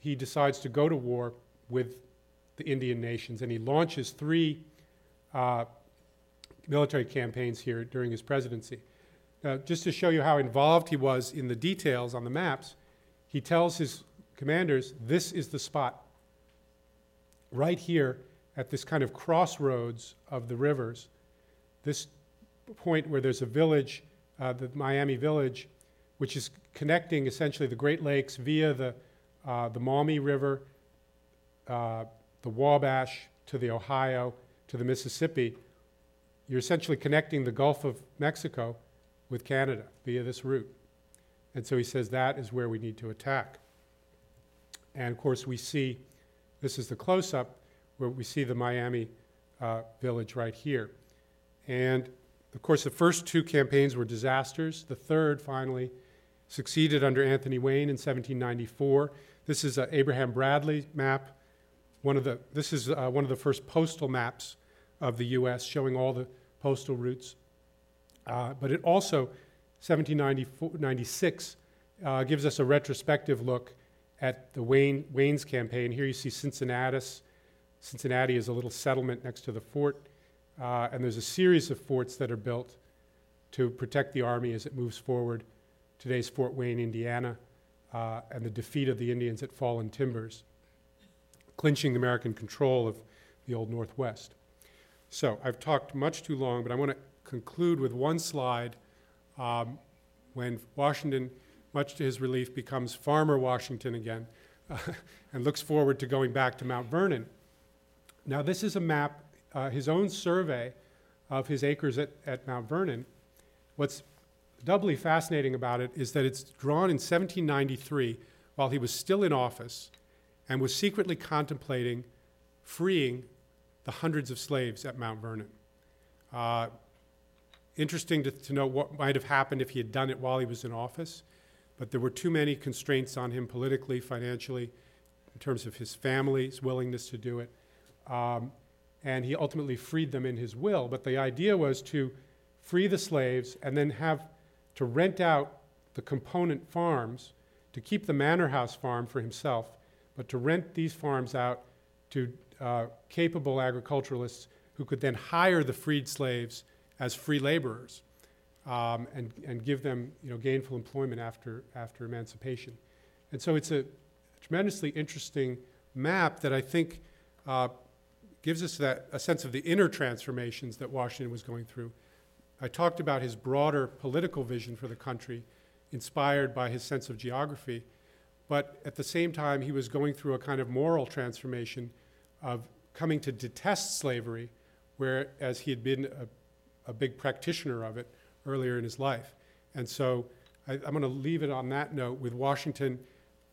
S2: he decides to go to war with the Indian nations, and he launches three uh, military campaigns here during his presidency. Now, just to show you how involved he was in the details on the maps, he tells his commanders, This is the spot right here at this kind of crossroads of the rivers, this point where there's a village, uh, the Miami Village, which is connecting essentially the Great Lakes via the, uh, the Maumee River, uh, the Wabash to the Ohio to the Mississippi. you're essentially connecting the Gulf of Mexico with Canada via this route. And so he says that is where we need to attack. And of course, we see this is the close up where we see the Miami uh, village right here. And of course, the first two campaigns were disasters. The third finally succeeded under Anthony Wayne in 1794. This is an Abraham Bradley map. One of the, this is uh, one of the first postal maps of the U.S. showing all the postal routes. Uh, but it also, 1796, uh, gives us a retrospective look at the Wayne, Wayne's campaign. Here you see Cincinnatus. Cincinnati is a little settlement next to the fort, uh, and there's a series of forts that are built to protect the army as it moves forward. Today's Fort Wayne, Indiana, uh, and the defeat of the Indians at Fallen Timbers, clinching American control of the Old Northwest. So I've talked much too long, but I want to conclude with one slide. Um, when Washington much to his relief, becomes Farmer Washington again uh, and looks forward to going back to Mount Vernon. Now, this is a map, uh, his own survey of his acres at, at Mount Vernon. What's doubly fascinating about it is that it's drawn in 1793 while he was still in office and was secretly contemplating freeing the hundreds of slaves at Mount Vernon. Uh, interesting to, to know what might have happened if he had done it while he was in office but there were too many constraints on him politically, financially, in terms of his family's willingness to do it. Um, and he ultimately freed them in his will. But the idea was to free the slaves and then have to rent out the component farms to keep the manor house farm for himself, but to rent these farms out to uh, capable agriculturalists who could then hire the freed slaves as free laborers um, and, and give them you know, gainful employment after, after emancipation. And so it's a tremendously interesting map that I think uh, gives us that, a sense of the inner transformations that Washington was going through. I talked about his broader political vision for the country, inspired by his sense of geography, but at the same time, he was going through a kind of moral transformation of coming to detest slavery, whereas he had been a, a big practitioner of it earlier in his life. And so I, am going to leave it on that note with Washington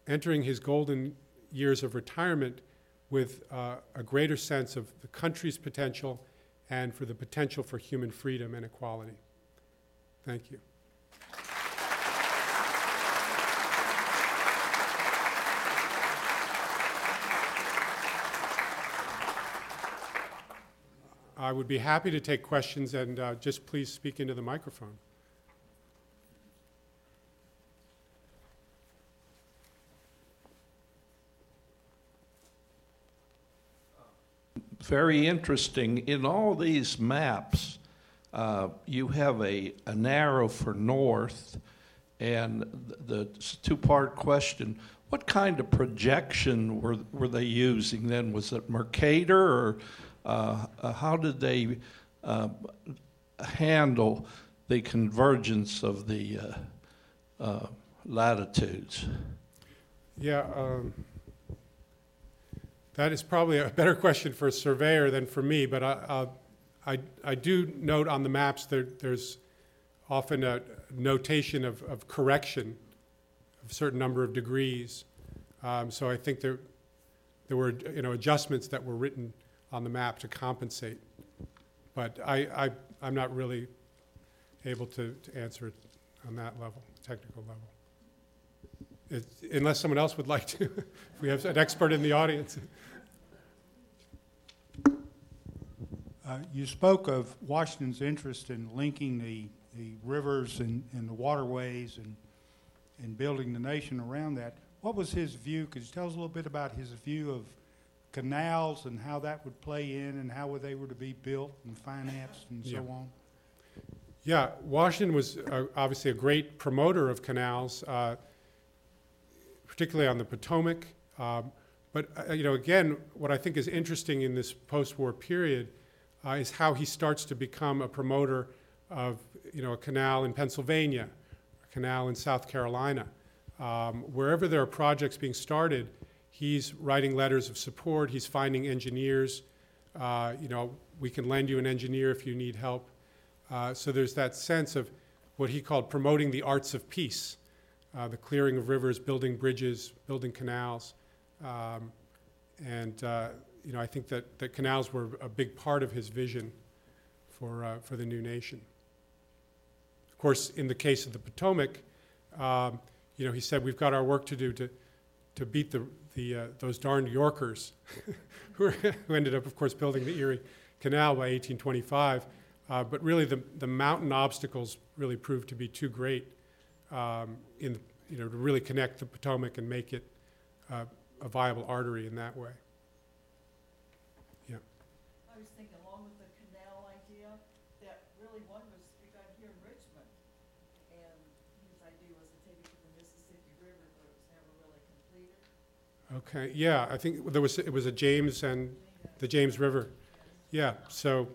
S2: entering his golden years of retirement with uh, a greater sense of the country's potential and for the potential for human freedom and equality. Thank you. I would be happy to take questions and uh, just please speak into the microphone.
S3: Very interesting. In all these maps, uh, you have a, an arrow for north, and the, the two part question what kind of projection were, were they using then? Was it Mercator or uh, uh, how did they uh, handle the convergence of the latitudes?
S2: Yeah, um, that is probably a better question for a surveyor than for me, but I, I, I do note on the maps that there's often a notation of, of correction of a certain number of degrees. Um, so I think there, there were you know, adjustments that were written on the map to compensate. But I, I, I'm not really able to, to answer it on that level, technical level. It, unless someone else would like to, if we have an expert in the audience.
S4: Uh, you spoke of Washington's interest in linking the, the rivers and, and the waterways and, and building the nation around that. What was his view? Could you tell us a little bit about his view of canals and how that would play in and how they were to be built and financed and
S2: Yeah.
S4: so on?
S2: Yeah, Washington was uh, obviously a great promoter of canals, uh, particularly on the Potomac. Um, but uh, you know, again, what I think is interesting in this post-war period uh, is how he starts to become a promoter of you know a canal in Pennsylvania, a canal in South Carolina, um, wherever there are projects being started he's writing letters of support, he's finding engineers Uh, you know, we can lend you an engineer if you need help. Uh, so there's that sense of what he called promoting the arts of peace, uh, the clearing of rivers, building bridges, building canals. Um, and, uh, you know, I think that, that canals were a big part of his vision for, uh, for the new nation. Of course, in the case of the Potomac, um, you know, he said, we've got our work to do to, to beat the, the, uh, those darned Yorkers who, who ended up, of course, building the Erie Canal by 1825. Uh, but really, the, the mountain obstacles really proved to be too great um, in, you know, to really connect the Potomac and make it uh, a viable artery in that way. Yeah.
S5: I was thinking along with the canal idea, that really one was begun here in Richmond. And his idea was to take it to the Mississippi River, but it was never really completed.
S2: Okay, yeah, I think there was, it was a James and the James River. Yeah, so,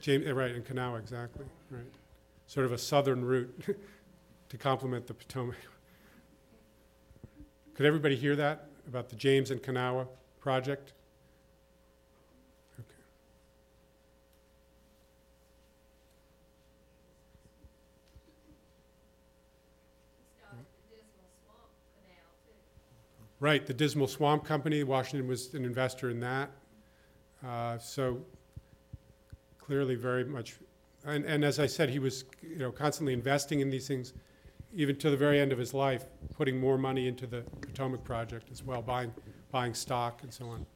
S2: James, right, in Kanawha, exactly, right. Sort of a southern route to complement the Potomac. Could everybody hear that about the James and Kanawha project? Right, the Dismal Swamp Company, Washington was an investor in that. Uh, So clearly very much, and, and as I said, he was, you know, constantly investing in these things, even to the very end of his life, putting more money into the Potomac project as well, buying, buying stock and so on.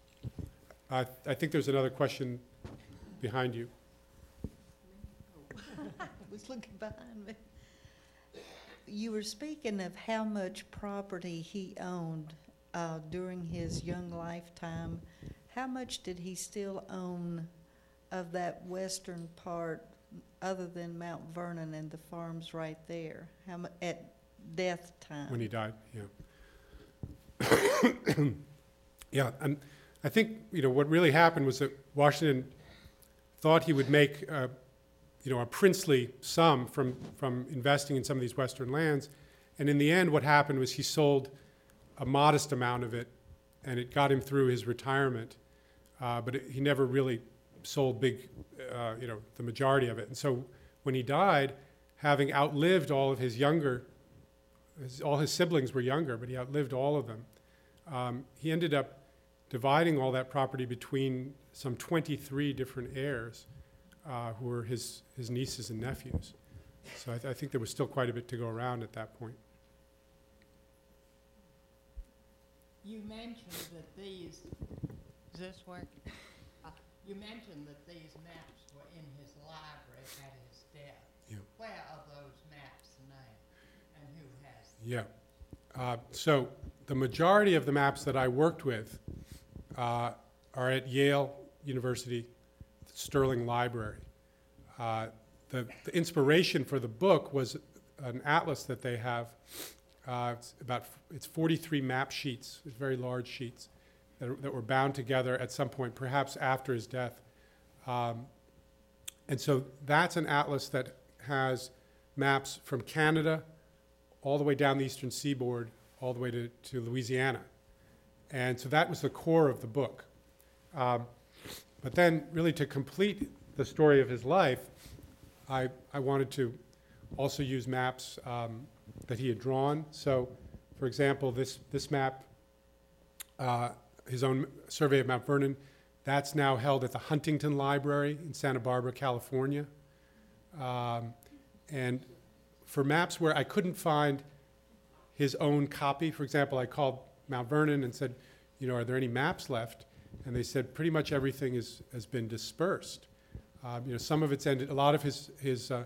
S2: I, I think there's another question behind you.
S5: Was looking behind me. You were speaking of how much property he owned uh, during his young lifetime. How much did he still own of that western part, other than Mount Vernon and the farms right there? How at death time?
S2: When he died, yeah. yeah, and I think you know what really happened was that Washington thought he would make uh, you know a princely sum from from investing in some of these western lands, and in the end, what happened was he sold a modest amount of it, and it got him through his retirement, uh, but it, he never really sold big, uh, you know, the majority of it. And so when he died, having outlived all of his younger his, all his siblings were younger, but he outlived all of them. Um, he ended up dividing all that property between some 23 different heirs uh, who were his, his nieces and nephews. So I, th- I think there was still quite a bit to go around at that point.
S6: You mentioned that these, is this working? Uh, You mentioned that these maps library at his death.
S2: Yeah.
S6: Where are those maps now, and who has them?
S2: Yeah. Uh, so the majority of the maps that I worked with uh, are at Yale University Sterling Library. Uh, the, the inspiration for the book was an atlas that they have. Uh, it's about it's 43 map sheets, very large sheets that, that were bound together at some point, perhaps after his death. Um, and so that's an atlas that has maps from Canada all the way down the eastern seaboard, all the way to, to Louisiana. And so that was the core of the book. Um, but then, really, to complete the story of his life, I, I wanted to also use maps um, that he had drawn. So, for example, this, this map, uh, his own survey of Mount Vernon, that's now held at the Huntington Library in Santa Barbara, California. Um, and for maps where I couldn't find his own copy, for example, I called Mount Vernon and said, you know, are there any maps left? And they said pretty much everything is, has been dispersed. Um, you know, some of it's ended, a lot of his, his uh,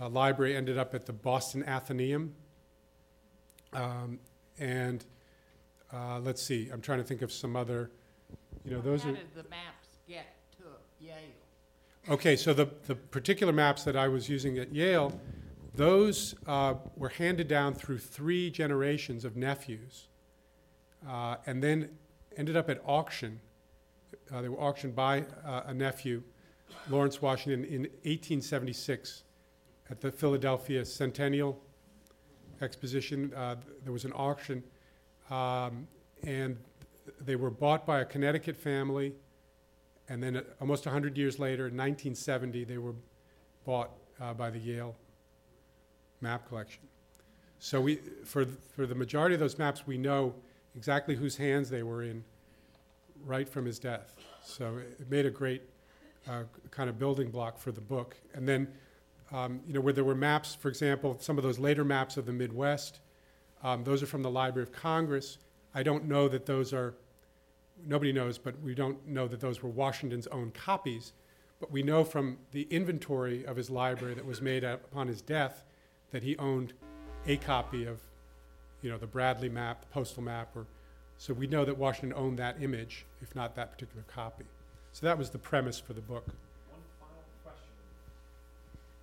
S2: uh, library ended up at the Boston Athenaeum. Um, and uh, let's see, I'm trying to think of some other, you know, those
S6: How
S2: are.
S6: did the maps get to Yale?
S2: Okay, so the, the particular maps that I was using at Yale, those uh, were handed down through three generations of nephews, uh, and then ended up at auction. Uh, they were auctioned by uh, a nephew, Lawrence Washington, in 1876 at the Philadelphia Centennial Exposition. Uh, there was an auction, um, and they were bought by a Connecticut family And then almost 100 years later, in 1970, they were bought uh, by the Yale Map Collection. So we, for, th- for the majority of those maps, we know exactly whose hands they were in right from his death. So it it made a great uh, kind of building block for the book. And then, um, you know, where there were maps, for example, some of those later maps of the Midwest, um, those are from the Library of Congress. I don't know that those are, nobody knows, but we don't know that those were Washington's own copies. But we know from the inventory of his library that was made upon his death that he owned a copy of, you know, the Bradley map, the postal map, or so we know that Washington owned that image, if not that particular copy. So that was the premise for the book.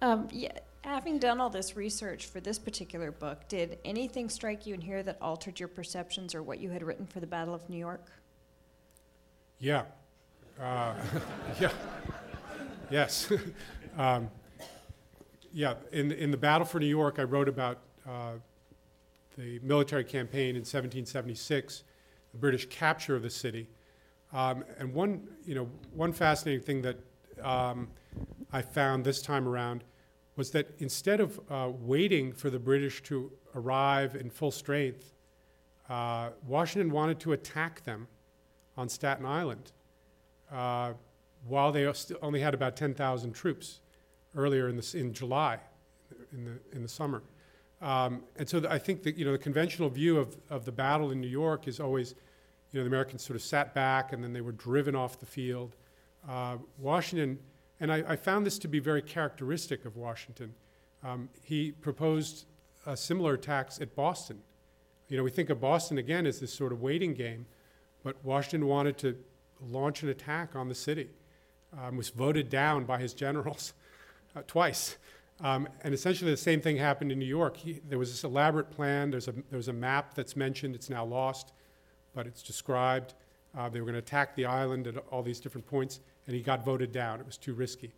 S7: Um, yeah, having done all this research for this particular book, did anything strike you in here that altered your perceptions or what you had written for the Battle of New York?
S2: Yeah. Uh, yeah. Yes. um, yeah. In, in the Battle for New York, I wrote about uh, the military campaign in 1776, the British capture of the city. Um, and one, you know, one fascinating thing that um, I found this time around was that instead of uh, waiting for the British to arrive in full strength, uh, Washington wanted to attack them on Staten Island uh, while they only had about 10,000 troops earlier in, the, in July, in the, in the summer. Um, and so I think that, you know, the conventional view of, of the battle in New York is always, you know, the Americans sort of sat back and then they were driven off the field. Uh, Washington, and I, I found this to be very characteristic of Washington. Um, he proposed a similar attacks at Boston. You know, we think of Boston again as this sort of waiting game, but Washington wanted to launch an attack on the city. Um, was voted down by his generals uh, twice. Um, and essentially, the same thing happened in New York. He, there was this elaborate plan. There's a, there's a map that's mentioned. It's now lost, but it's described. Uh, they were going to attack the island at all these different points, and he got voted down. It was too risky.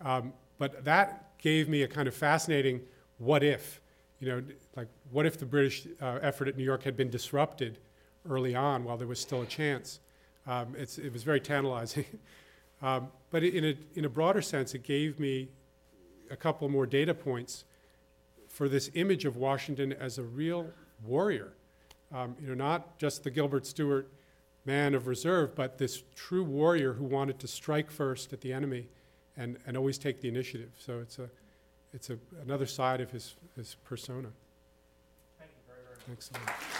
S2: Um, but that gave me a kind of fascinating what if. You know, like, what if the British uh, effort at New York had been disrupted early on while there was still a chance? Um, it was very tantalizing. um, but in a, in a broader sense, it gave me a couple more data points for this image of Washington as a real warrior. Um, you know, not just the Gilbert Stuart man of reserve, but this true warrior who wanted to strike first at the enemy and, and always take the initiative. So it's, a, it's a, another side of his, his persona. Thank you very, very much. Excellent.